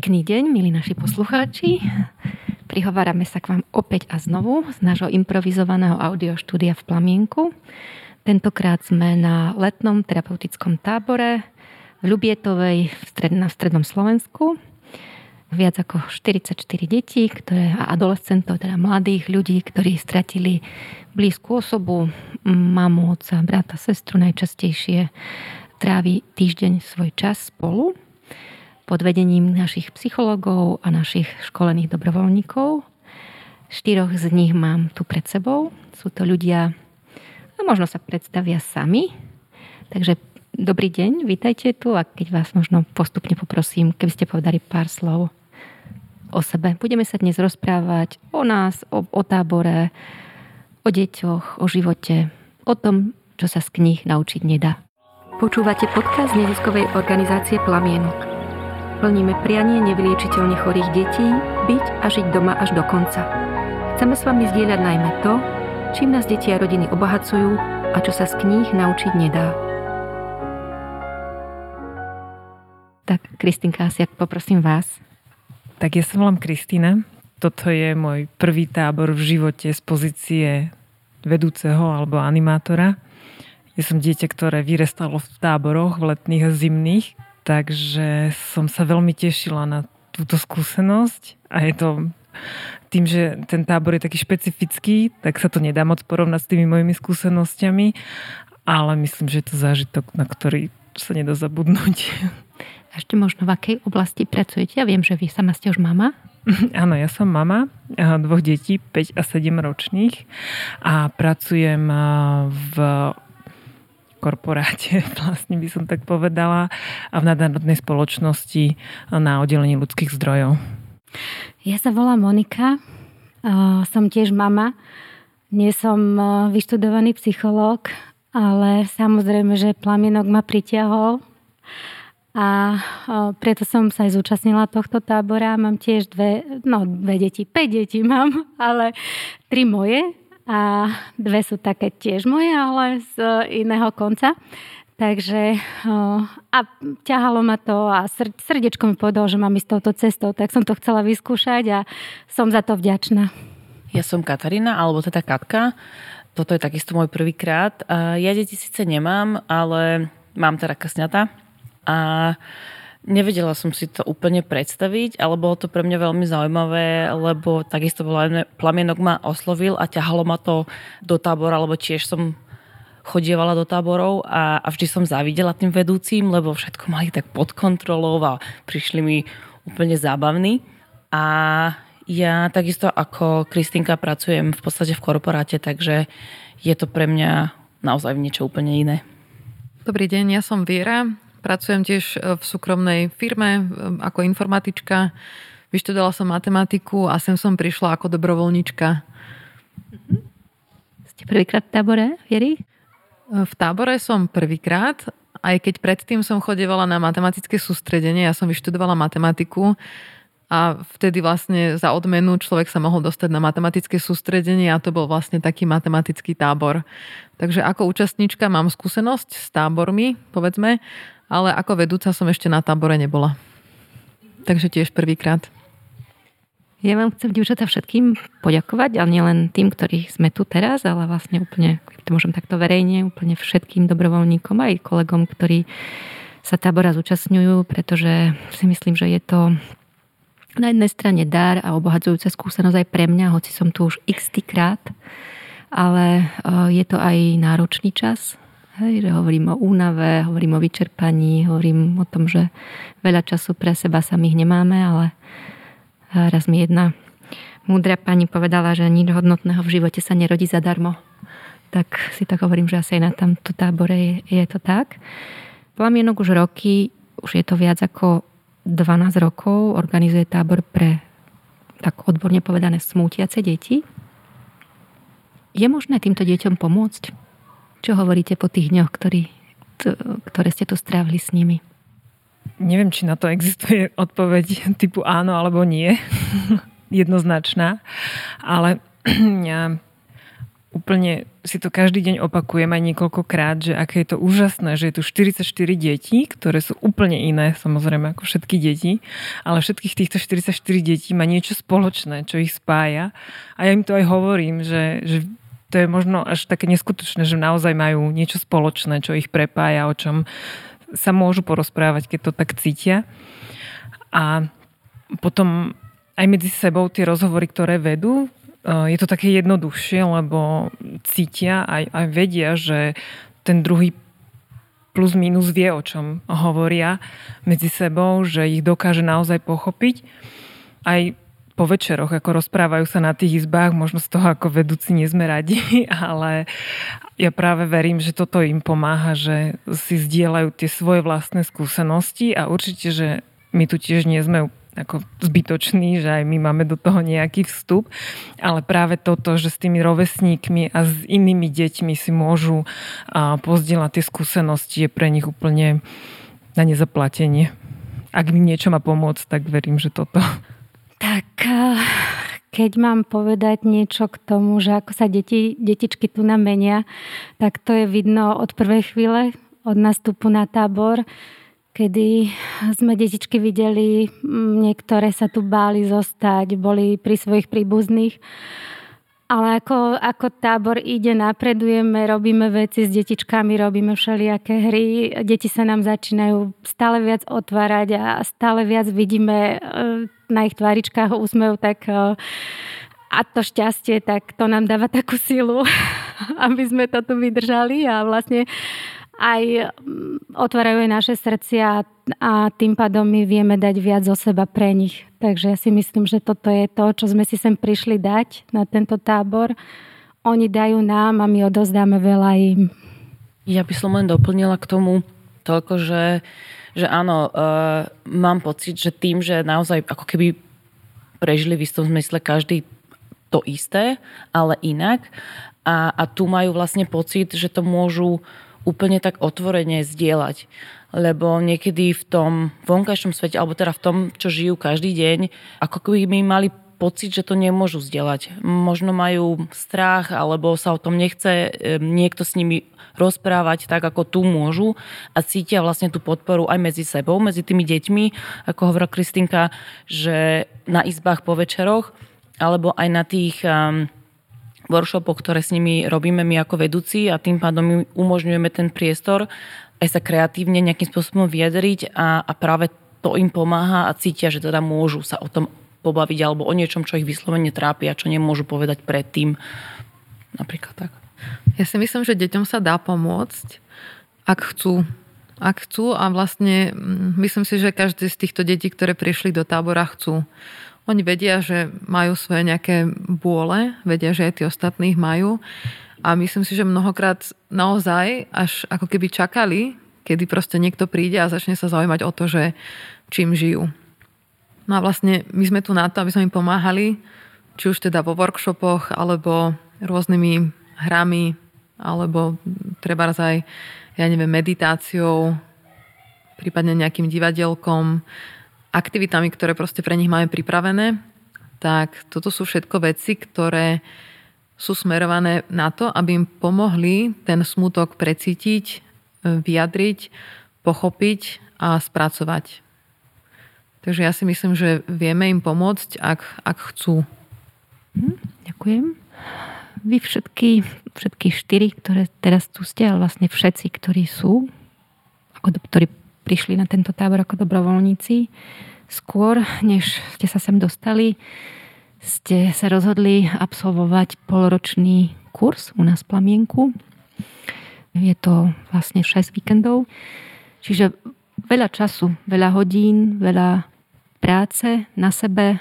Pekný deň, milí naši poslucháči. Prihovárame sa k vám opäť a znovu z nášho improvizovaného audioštúdia v Plamienku. Tentokrát sme na letnom terapeutickom tábore v Ľubietovej v stred, na strednom Slovensku. Viac ako 44 detí ktoré, a adolescentov, teda mladých ľudí, ktorí stratili blízku osobu, mamu, otca, brata, sestru najčastejšie trávi týždeň svoj čas spolu pod vedením našich psychologov a našich školených dobrovoľníkov. Štyroch z nich mám tu pred sebou. Sú to ľudia, a možno sa predstavia sami. Takže dobrý deň, vítajte tu a keď vás možno postupne poprosím, keby ste povedali pár slov o sebe. Budeme sa dnes rozprávať o nás, o, o tábore, o deťoch, o živote, o tom, čo sa z kníh naučiť nedá. Počúvate podcast neziskovej organizácie Plamienok. Plníme prianie nevyliečiteľne chorých detí byť a žiť doma až do konca. Chceme s vami zdieľať najmä to, čím nás deti a rodiny obohacujú a čo sa z kníh naučiť nedá. Tak, Kristinka, asi ak poprosím vás. Tak ja sa volám Kristina. Toto je môj prvý tábor v živote z pozície vedúceho alebo animátora. Ja som dieťa, ktoré vyrestalo v táboroch v letných a zimných Takže som sa veľmi tešila na túto skúsenosť a je to tým, že ten tábor je taký špecifický, tak sa to nedá moc porovnať s tými mojimi skúsenosťami, ale myslím, že je to zážitok, na ktorý sa nedá zabudnúť. A ešte možno v akej oblasti pracujete? Ja viem, že vy sama ste už mama. Áno, ja som mama dvoch detí, 5 a 7 ročných a pracujem v korporáte, vlastne by som tak povedala, a v nadnárodnej spoločnosti na oddelení ľudských zdrojov. Ja sa volám Monika, som tiež mama. Nie som vyštudovaný psychológ, ale samozrejme, že plamienok ma pritiahol a preto som sa aj zúčastnila tohto tábora. Mám tiež dve, no dve deti, päť detí mám, ale tri moje, a dve sú také tiež moje, ale z iného konca. Takže a ťahalo ma to a srdečko mi povedal, že mám ísť touto cestou, tak som to chcela vyskúšať a som za to vďačná. Ja som Katarína, alebo teda Katka. Toto je takisto môj prvýkrát. Ja deti síce nemám, ale mám teda kasňata. A Nevedela som si to úplne predstaviť, ale bolo to pre mňa veľmi zaujímavé, lebo takisto plamienok ma oslovil a ťahalo ma to do tábora, lebo tiež som chodievala do táborov a, a vždy som závidela tým vedúcim, lebo všetko mali tak pod kontrolou a prišli mi úplne zábavní. A ja takisto ako Kristinka pracujem v podstate v korporáte, takže je to pre mňa naozaj niečo úplne iné. Dobrý deň, ja som Viera, Pracujem tiež e, v súkromnej firme e, ako informatička. Vyštudovala som matematiku a sem som prišla ako dobrovoľnička. Mhm. Ste prvýkrát v tábore, Vieri? E, v tábore som prvýkrát, aj keď predtým som chodevala na matematické sústredenie, ja som vyštudovala matematiku a vtedy vlastne za odmenu človek sa mohol dostať na matematické sústredenie a to bol vlastne taký matematický tábor. Takže ako účastníčka mám skúsenosť s tábormi, povedzme, ale ako vedúca som ešte na tábore nebola. Takže tiež prvýkrát. Ja vám chcem, dievčatá, všetkým poďakovať, ale nielen tým, ktorí sme tu teraz, ale vlastne úplne, to môžem takto verejne, úplne všetkým dobrovoľníkom, aj kolegom, ktorí sa tábora zúčastňujú, pretože si myslím, že je to na jednej strane dar a obohacujúca skúsenosť aj pre mňa, hoci som tu už x krát, ale eh, je to aj náročný čas, Hej, že hovorím o únave, hovorím o vyčerpaní, hovorím o tom, že veľa času pre seba samých nemáme, ale raz mi jedna múdra pani povedala, že nič hodnotného v živote sa nerodí zadarmo. Tak si tak hovorím, že asi aj na tamto tábore je, je to tak. Plamienok už roky, už je to viac ako 12 rokov, organizuje tábor pre tak odborne povedané smútiace deti. Je možné týmto deťom pomôcť? Čo hovoríte po tých dňoch, ktorý, ktoré ste tu strávili s nimi? Neviem, či na to existuje odpoveď typu áno alebo nie. Jednoznačná. Ale ja, úplne si to každý deň opakujem aj niekoľkokrát, že aké je to úžasné, že je tu 44 detí, ktoré sú úplne iné, samozrejme, ako všetky deti, ale všetkých týchto 44 detí má niečo spoločné, čo ich spája. A ja im to aj hovorím, že, že to je možno až také neskutočné, že naozaj majú niečo spoločné, čo ich prepája, o čom sa môžu porozprávať, keď to tak cítia. A potom aj medzi sebou tie rozhovory, ktoré vedú, je to také jednoduchšie, lebo cítia aj, aj vedia, že ten druhý plus minus vie, o čom hovoria medzi sebou, že ich dokáže naozaj pochopiť. Aj po večeroch, ako rozprávajú sa na tých izbách, možno z toho ako vedúci nie sme radi, ale ja práve verím, že toto im pomáha, že si zdieľajú tie svoje vlastné skúsenosti a určite, že my tu tiež nie sme ako zbytočný, že aj my máme do toho nejaký vstup, ale práve toto, že s tými rovesníkmi a s inými deťmi si môžu pozdieľať tie skúsenosti, je pre nich úplne na nezaplatenie. Ak mi niečo má pomôcť, tak verím, že toto. Tak keď mám povedať niečo k tomu, že ako sa deti, detičky tu namenia, tak to je vidno od prvej chvíle, od nastupu na tábor kedy sme detičky videli, niektoré sa tu báli zostať, boli pri svojich príbuzných. Ale ako, ako tábor ide, napredujeme, robíme veci s detičkami, robíme všelijaké hry. Deti sa nám začínajú stále viac otvárať a stále viac vidíme e, na ich tváričkách úsmev, tak e, a to šťastie, tak to nám dáva takú silu, aby sme to tu vydržali a vlastne aj otvárajú aj naše srdcia a tým pádom my vieme dať viac zo seba pre nich. Takže ja si myslím, že toto je to, čo sme si sem prišli dať na tento tábor. Oni dajú nám a my odozdáme veľa im. Ja by som len doplnila k tomu toľko, že, že áno, uh, mám pocit, že tým, že naozaj ako keby prežili v istom zmysle každý to isté, ale inak a, a tu majú vlastne pocit, že to môžu úplne tak otvorene zdieľať. Lebo niekedy v tom vonkajšom svete, alebo teda v tom, čo žijú každý deň, ako keby my mali pocit, že to nemôžu zdieľať. Možno majú strach, alebo sa o tom nechce niekto s nimi rozprávať tak, ako tu môžu a cítia vlastne tú podporu aj medzi sebou, medzi tými deťmi, ako hovorila Kristinka, že na izbách po večeroch, alebo aj na tých um, workshopoch, ktoré s nimi robíme my ako vedúci a tým pádom umožňujeme ten priestor aj sa kreatívne nejakým spôsobom vyjadriť a, a práve to im pomáha a cítia, že teda môžu sa o tom pobaviť alebo o niečom, čo ich vyslovene trápi a čo nemôžu povedať predtým. Napríklad tak. Ja si myslím, že deťom sa dá pomôcť, ak chcú. Ak chcú a vlastne mm, myslím si, že každý z týchto detí, ktoré prišli do tábora, chcú. Oni vedia, že majú svoje nejaké bôle, vedia, že aj tí ostatných majú. A myslím si, že mnohokrát naozaj až ako keby čakali, kedy proste niekto príde a začne sa zaujímať o to, že čím žijú. No a vlastne my sme tu na to, aby sme im pomáhali, či už teda vo workshopoch, alebo rôznymi hrami, alebo treba aj, ja neviem, meditáciou, prípadne nejakým divadelkom, aktivitami, ktoré proste pre nich máme pripravené, tak toto sú všetko veci, ktoré sú smerované na to, aby im pomohli ten smutok precítiť, vyjadriť, pochopiť a spracovať. Takže ja si myslím, že vieme im pomôcť, ak, ak chcú. Hm, ďakujem. Vy všetky, všetky štyri, ktoré teraz tu ste, ale vlastne všetci, ktorí sú, ako, ktorí prišli na tento tábor ako dobrovoľníci. Skôr, než ste sa sem dostali, ste sa rozhodli absolvovať poloročný kurz u nás v Plamienku. Je to vlastne 6 víkendov. Čiže veľa času, veľa hodín, veľa práce na sebe,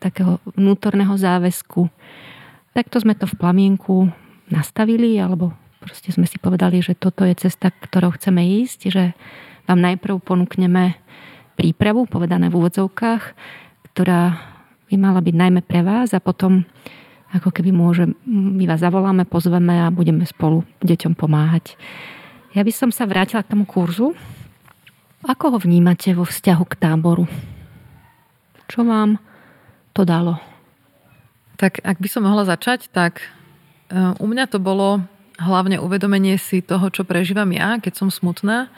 takého vnútorného záväzku. Takto sme to v Plamienku nastavili, alebo proste sme si povedali, že toto je cesta, ktorou chceme ísť, že vám najprv ponúkneme prípravu, povedané v úvodzovkách, ktorá by mala byť najmä pre vás a potom ako keby môže, my vás zavoláme, pozveme a budeme spolu deťom pomáhať. Ja by som sa vrátila k tomu kurzu. Ako ho vnímate vo vzťahu k táboru? Čo vám to dalo? Tak ak by som mohla začať, tak u mňa to bolo hlavne uvedomenie si toho, čo prežívam ja, keď som smutná.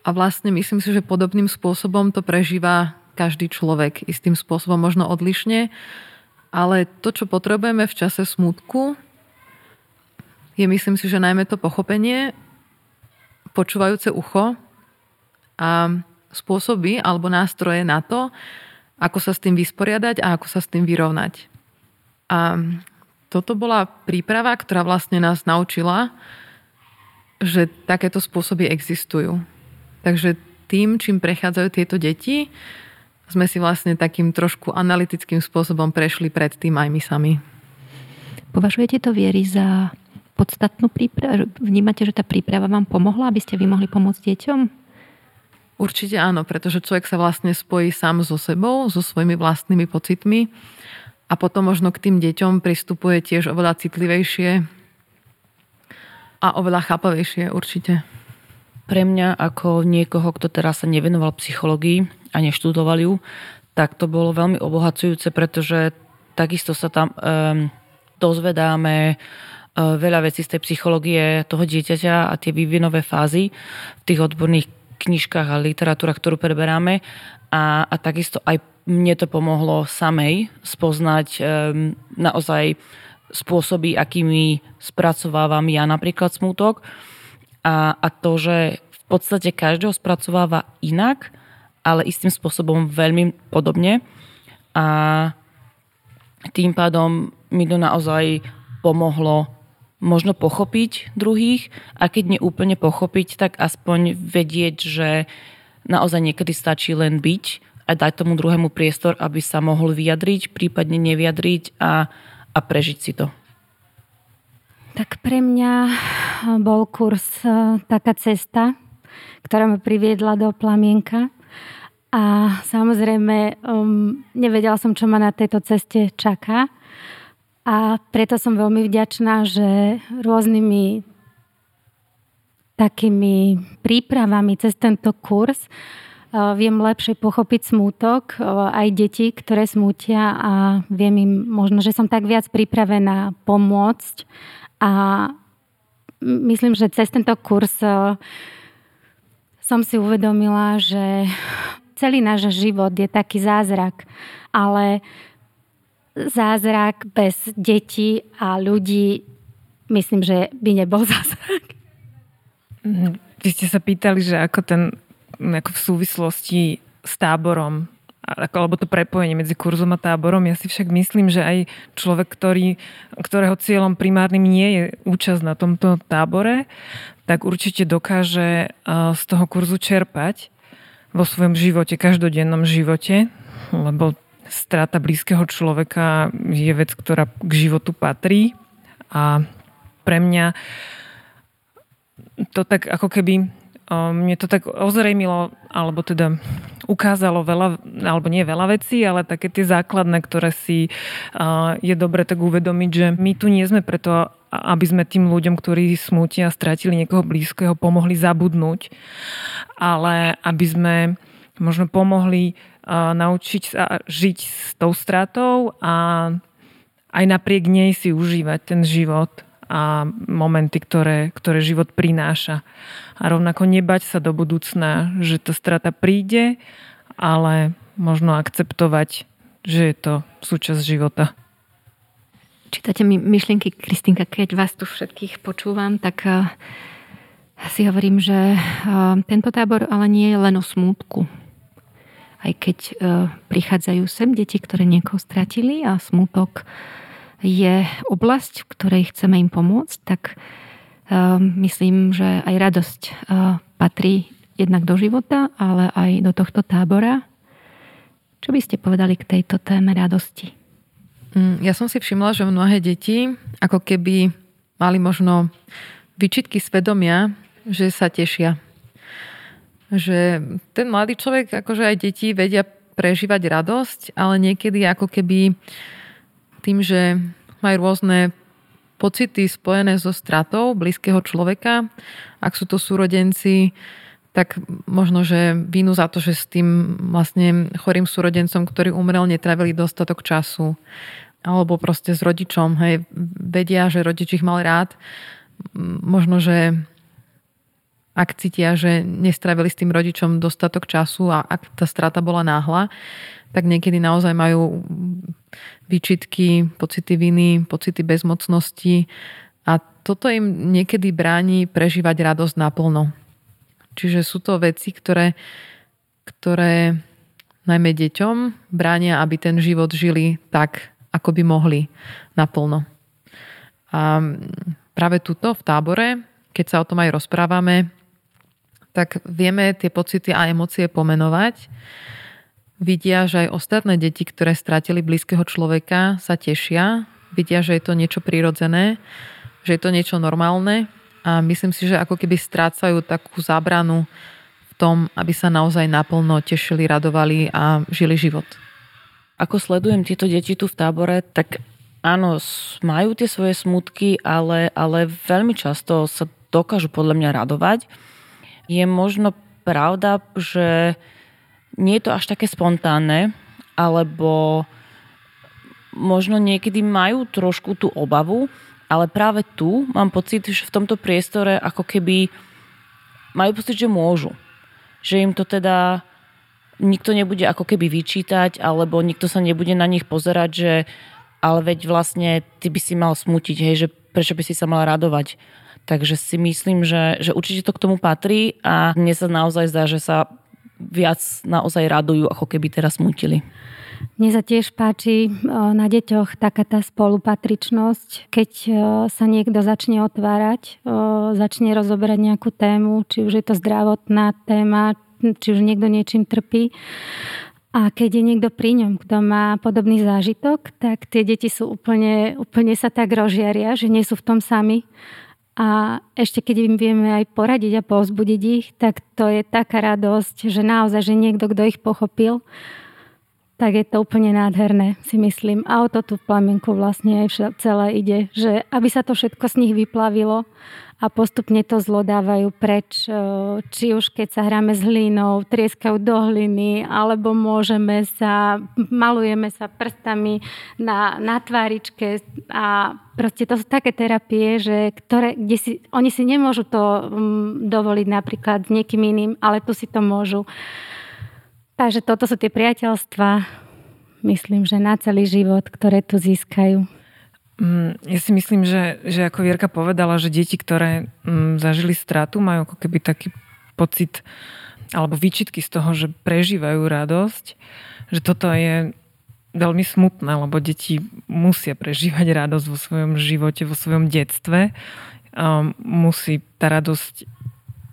A vlastne myslím si, že podobným spôsobom to prežíva každý človek. Istým spôsobom možno odlišne. Ale to, čo potrebujeme v čase smutku, je myslím si, že najmä to pochopenie, počúvajúce ucho a spôsoby alebo nástroje na to, ako sa s tým vysporiadať a ako sa s tým vyrovnať. A toto bola príprava, ktorá vlastne nás naučila, že takéto spôsoby existujú. Takže tým, čím prechádzajú tieto deti, sme si vlastne takým trošku analytickým spôsobom prešli predtým aj my sami. Považujete to viery za podstatnú prípravu? Vnímate, že tá príprava vám pomohla, aby ste vy mohli pomôcť deťom? Určite áno, pretože človek sa vlastne spojí sám so sebou, so svojimi vlastnými pocitmi a potom možno k tým deťom pristupuje tiež oveľa citlivejšie a oveľa chápavejšie určite. Pre mňa ako niekoho, kto teraz sa nevenoval psychológii a neštudoval ju, tak to bolo veľmi obohacujúce, pretože takisto sa tam um, dozvedáme uh, veľa vecí z tej psychológie toho dieťaťa a tie vývinové fázy v tých odborných knižkách a literatúrach, ktorú preberáme. A, a takisto aj mne to pomohlo samej spoznať um, naozaj spôsoby, akými spracovávam ja napríklad smutok. A, a to, že v podstate každého spracováva inak, ale istým spôsobom veľmi podobne. A tým pádom mi to naozaj pomohlo možno pochopiť druhých a keď neúplne pochopiť, tak aspoň vedieť, že naozaj niekedy stačí len byť a dať tomu druhému priestor, aby sa mohol vyjadriť, prípadne nevyjadriť a, a prežiť si to. Tak pre mňa bol kurz e, taká cesta, ktorá ma priviedla do plamienka. A samozrejme, um, nevedela som, čo ma na tejto ceste čaká. A preto som veľmi vďačná, že rôznymi takými prípravami cez tento kurz uh, viem lepšie pochopiť smútok uh, aj deti, ktoré smútia a viem im možno, že som tak viac pripravená pomôcť a myslím, že cez tento kurz uh, som si uvedomila, že celý náš život je taký zázrak, ale zázrak bez detí a ľudí, myslím, že by nebol zázrak. Mhm. Vy ste sa pýtali, že ako ten ako v súvislosti s táborom alebo to prepojenie medzi kurzom a táborom. Ja si však myslím, že aj človek, ktorý, ktorého cieľom primárnym nie je účasť na tomto tábore, tak určite dokáže z toho kurzu čerpať vo svojom živote, každodennom živote, lebo strata blízkeho človeka je vec, ktorá k životu patrí a pre mňa to tak ako keby mne to tak ozrejmilo, alebo teda ukázalo veľa, alebo nie veľa vecí, ale také tie základné, ktoré si je dobre tak uvedomiť, že my tu nie sme preto, aby sme tým ľuďom, ktorí smútia stratili niekoho blízkeho, pomohli zabudnúť, ale aby sme možno pomohli naučiť sa žiť s tou stratou a aj napriek nej si užívať ten život a momenty, ktoré, ktoré život prináša. A rovnako nebať sa do budúcna, že tá strata príde, ale možno akceptovať, že je to súčasť života. Čítate mi myšlienky, Kristinka, keď vás tu všetkých počúvam, tak uh, si hovorím, že uh, tento tábor ale nie je len o smútku aj keď e, prichádzajú sem deti, ktoré niekoho stratili a smutok je oblasť, v ktorej chceme im pomôcť, tak e, myslím, že aj radosť e, patrí jednak do života, ale aj do tohto tábora. Čo by ste povedali k tejto téme radosti? Mm, ja som si všimla, že mnohé deti ako keby mali možno vyčitky svedomia, že sa tešia že ten mladý človek, akože aj deti vedia prežívať radosť, ale niekedy ako keby tým, že majú rôzne pocity spojené so stratou blízkeho človeka, ak sú to súrodenci, tak možno, že vínu za to, že s tým vlastne chorým súrodencom, ktorý umrel, netravili dostatok času. alebo proste s rodičom, hej, vedia, že rodič ich mal rád, možno, že ak cítia, že nestravili s tým rodičom dostatok času a ak tá strata bola náhla, tak niekedy naozaj majú výčitky, pocity viny, pocity bezmocnosti a toto im niekedy bráni prežívať radosť naplno. Čiže sú to veci, ktoré, ktoré najmä deťom bránia, aby ten život žili tak, ako by mohli naplno. A práve tuto v tábore, keď sa o tom aj rozprávame, tak vieme tie pocity a emócie pomenovať. Vidia, že aj ostatné deti, ktoré stratili blízkeho človeka, sa tešia. Vidia, že je to niečo prirodzené, že je to niečo normálne a myslím si, že ako keby strácajú takú zábranu v tom, aby sa naozaj naplno tešili, radovali a žili život. Ako sledujem tieto deti tu v tábore, tak áno, majú tie svoje smutky, ale, ale veľmi často sa dokážu podľa mňa radovať je možno pravda, že nie je to až také spontánne, alebo možno niekedy majú trošku tú obavu, ale práve tu mám pocit, že v tomto priestore ako keby majú pocit, že môžu. Že im to teda nikto nebude ako keby vyčítať, alebo nikto sa nebude na nich pozerať, že ale veď vlastne ty by si mal smutiť, hej, že prečo by si sa mal radovať. Takže si myslím, že, že určite to k tomu patrí a mne sa naozaj zdá, že sa viac naozaj radujú, ako keby teraz smutili. Mne sa tiež páči na deťoch taká tá spolupatričnosť, keď sa niekto začne otvárať, začne rozoberať nejakú tému, či už je to zdravotná téma, či už niekto niečím trpí. A keď je niekto pri ňom, kto má podobný zážitok, tak tie deti sú úplne, úplne sa tak rozžiaria, že nie sú v tom sami a ešte keď im vieme aj poradiť a povzbudiť ich, tak to je taká radosť, že naozaj, že niekto, kto ich pochopil, tak je to úplne nádherné, si myslím. A o to v plamienku vlastne aj celé ide, že aby sa to všetko z nich vyplavilo a postupne to zlodávajú preč. E, či už keď sa hráme s hlinou, trieskajú do hliny, alebo môžeme sa, malujeme sa prstami na, na tváričke a proste to sú také terapie, že ktoré, kde si, oni si nemôžu to um, dovoliť napríklad s niekým iným, ale tu si to môžu. Takže toto sú tie priateľstva, myslím, že na celý život, ktoré tu získajú. Mm, ja si myslím, že, že ako Vierka povedala, že deti, ktoré mm, zažili stratu, majú ako keby taký pocit alebo výčitky z toho, že prežívajú radosť, že toto je veľmi smutné, lebo deti musia prežívať radosť vo svojom živote, vo svojom detstve. Um, musí tá radosť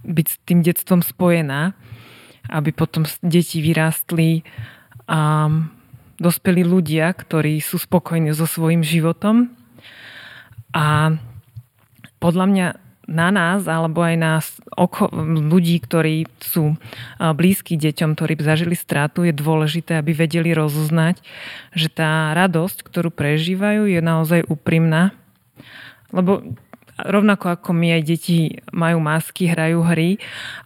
byť s tým detstvom spojená, aby potom deti vyrástli a dospelí ľudia, ktorí sú spokojní so svojím životom a podľa mňa na nás, alebo aj na oko, ľudí, ktorí sú blízki deťom, ktorí zažili stratu, je dôležité, aby vedeli rozoznať, že tá radosť, ktorú prežívajú, je naozaj úprimná. Lebo rovnako ako my aj deti majú masky, hrajú hry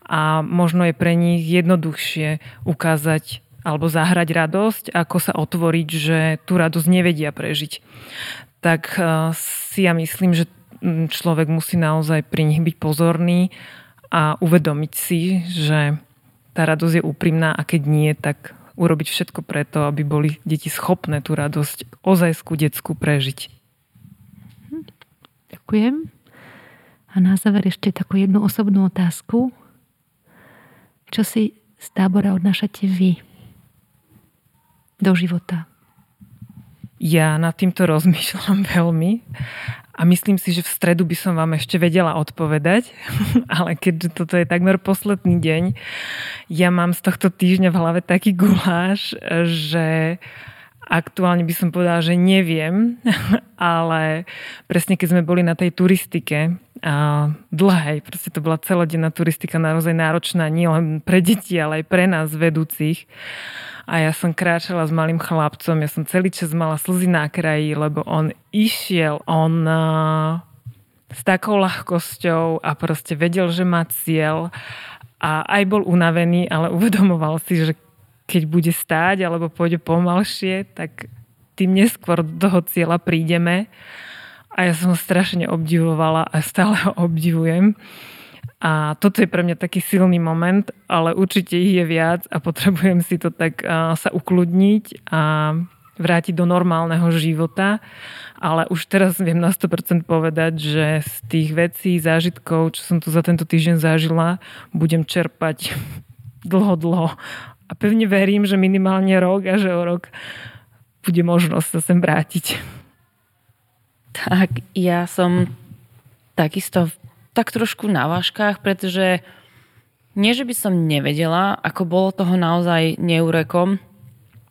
a možno je pre nich jednoduchšie ukázať alebo zahrať radosť, ako sa otvoriť, že tú radosť nevedia prežiť tak eh, si ja myslím, že človek musí naozaj pri nich byť pozorný a uvedomiť si, že tá radosť je úprimná a keď nie, tak urobiť všetko preto, aby boli deti schopné tú radosť ozajskú detskú prežiť. Ďakujem. A na záver ešte takú jednu osobnú otázku. Čo si z tábora odnášate vy do života? Ja nad týmto rozmýšľam veľmi a myslím si, že v stredu by som vám ešte vedela odpovedať, ale keďže toto je takmer posledný deň, ja mám z tohto týždňa v hlave taký guláš, že aktuálne by som povedala, že neviem, ale presne keď sme boli na tej turistike, dlhej, proste to bola celodenná turistika naozaj náročná, nie len pre deti, ale aj pre nás vedúcich a ja som kráčala s malým chlapcom, ja som celý čas mala slzy na kraji, lebo on išiel, on s takou ľahkosťou a proste vedel, že má cieľ a aj bol unavený, ale uvedomoval si, že keď bude stáť alebo pôjde pomalšie, tak tým neskôr do toho cieľa prídeme. A ja som ho strašne obdivovala a stále ho obdivujem. A toto je pre mňa taký silný moment, ale určite ich je viac a potrebujem si to tak sa ukludniť a vrátiť do normálneho života. Ale už teraz viem na 100% povedať, že z tých vecí, zážitkov, čo som tu za tento týždeň zažila, budem čerpať dlho, dlho. A pevne verím, že minimálne rok a že o rok bude možnosť sa sem vrátiť. Tak, ja som takisto tak trošku na váškach, pretože nie, že by som nevedela, ako bolo toho naozaj neurekom,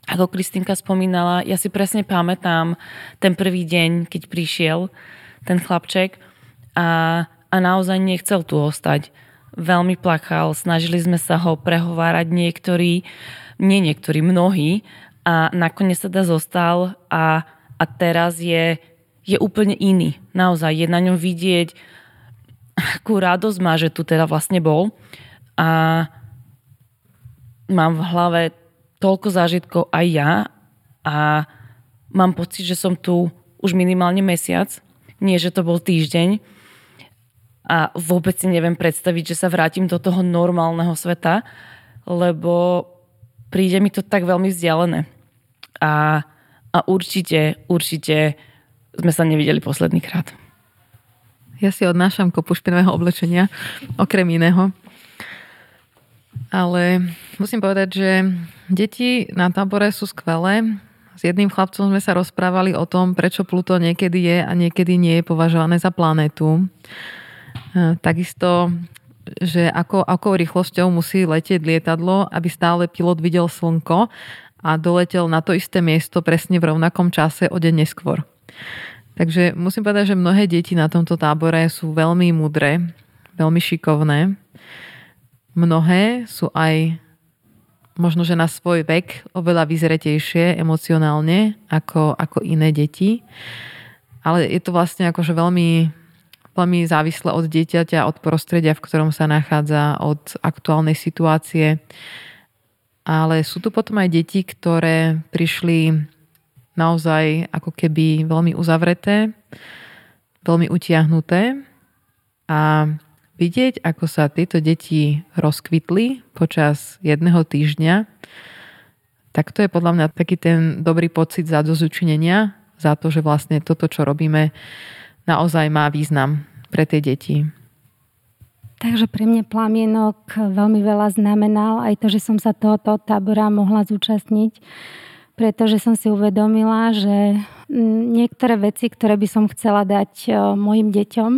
ako Kristinka spomínala, ja si presne pamätám ten prvý deň, keď prišiel ten chlapček a, a naozaj nechcel tu ostať. Veľmi plakal, snažili sme sa ho prehovárať niektorí, nie niektorí, mnohí a nakoniec teda zostal a, a teraz je, je úplne iný. Naozaj je na ňom vidieť akú radosť má, že tu teda vlastne bol. A mám v hlave toľko zážitkov aj ja a mám pocit, že som tu už minimálne mesiac, nie že to bol týždeň a vôbec si neviem predstaviť, že sa vrátim do toho normálneho sveta, lebo príde mi to tak veľmi vzdialené. A, a určite, určite sme sa nevideli posledný krát. Ja si odnášam kopu špinavého oblečenia, okrem iného. Ale musím povedať, že deti na tábore sú skvelé. S jedným chlapcom sme sa rozprávali o tom, prečo Pluto niekedy je a niekedy nie je považované za planétu. E, takisto, že ako, akou rýchlosťou musí letieť lietadlo, aby stále pilot videl slnko a doletel na to isté miesto presne v rovnakom čase o deň neskôr. Takže musím povedať, že mnohé deti na tomto tábore sú veľmi mudré, veľmi šikovné. Mnohé sú aj možno, že na svoj vek oveľa vyzretejšie emocionálne ako, ako iné deti. Ale je to vlastne akože veľmi, veľmi závislé od dieťaťa, od prostredia, v ktorom sa nachádza, od aktuálnej situácie. Ale sú tu potom aj deti, ktoré prišli naozaj ako keby veľmi uzavreté, veľmi utiahnuté a vidieť, ako sa tieto deti rozkvitli počas jedného týždňa, tak to je podľa mňa taký ten dobrý pocit za dozučinenia, za to, že vlastne toto, čo robíme, naozaj má význam pre tie deti. Takže pre mňa plamienok veľmi veľa znamenal aj to, že som sa tohoto tábora mohla zúčastniť pretože som si uvedomila, že niektoré veci, ktoré by som chcela dať mojim deťom,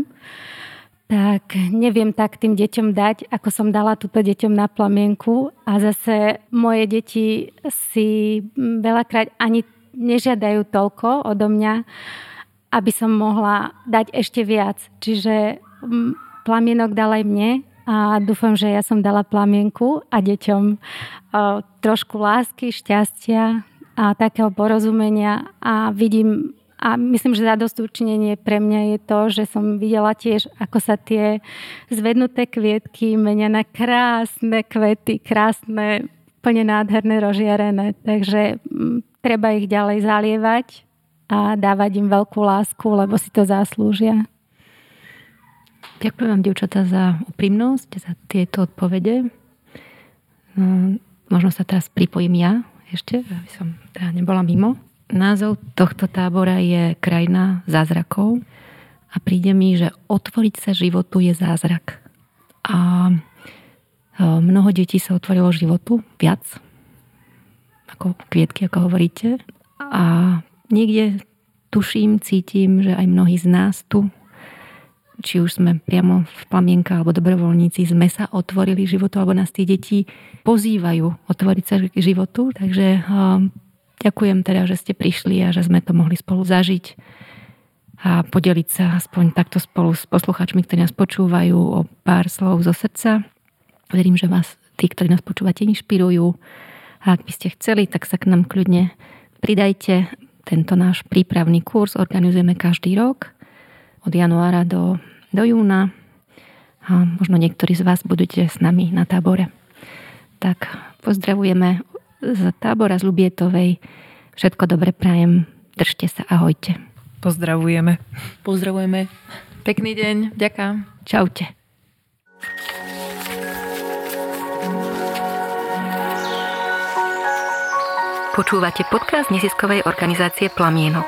tak neviem tak tým deťom dať, ako som dala túto deťom na plamienku. A zase moje deti si veľakrát ani nežiadajú toľko odo mňa, aby som mohla dať ešte viac. Čiže plamienok dal aj mne a dúfam, že ja som dala plamienku a deťom trošku lásky, šťastia, a takého porozumenia a vidím a myslím, že zadosť učinenie pre mňa je to, že som videla tiež, ako sa tie zvednuté kvietky menia na krásne kvety, krásne, plne nádherné, rozžiarené. Takže m, mm, treba ich ďalej zalievať a dávať im veľkú lásku, lebo si to zaslúžia. Ďakujem vám, dievčatá, za úprimnosť, za tieto odpovede. No, možno sa teraz pripojím ja ešte, aby som teda nebola mimo. Názov tohto tábora je Krajina zázrakov a príde mi, že otvoriť sa životu je zázrak. A e, mnoho detí sa otvorilo životu, viac, ako kvietky, ako hovoríte. A niekde tuším, cítim, že aj mnohí z nás tu či už sme priamo v plamienkach alebo dobrovoľníci, sme sa otvorili životu, alebo nás tie deti pozývajú otvoriť sa k životu. Takže ďakujem teda, že ste prišli a že sme to mohli spolu zažiť a podeliť sa aspoň takto spolu s posluchačmi, ktorí nás počúvajú o pár slov zo srdca. Verím, že vás tí, ktorí nás počúvate, inšpirujú. A ak by ste chceli, tak sa k nám kľudne pridajte. Tento náš prípravný kurz organizujeme každý rok od januára do do júna a možno niektorí z vás budete s nami na tábore. Tak pozdravujeme z tábora z Lubietovej Všetko dobre prajem. Držte sa, ahojte. Pozdravujeme. Pozdravujeme. Pekný deň, ďakujem. Čaute. Počúvate podcast neziskovej organizácie Plamienok.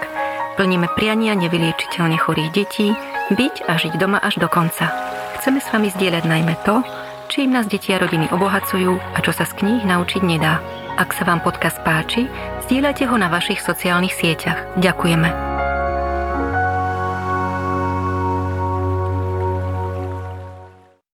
Plníme priania nevyliečiteľne chorých detí, byť a žiť doma až do konca. Chceme s vami zdieľať najmä to, čím nás deti a rodiny obohacujú a čo sa z kníh naučiť nedá. Ak sa vám podcast páči, zdieľajte ho na vašich sociálnych sieťach. Ďakujeme.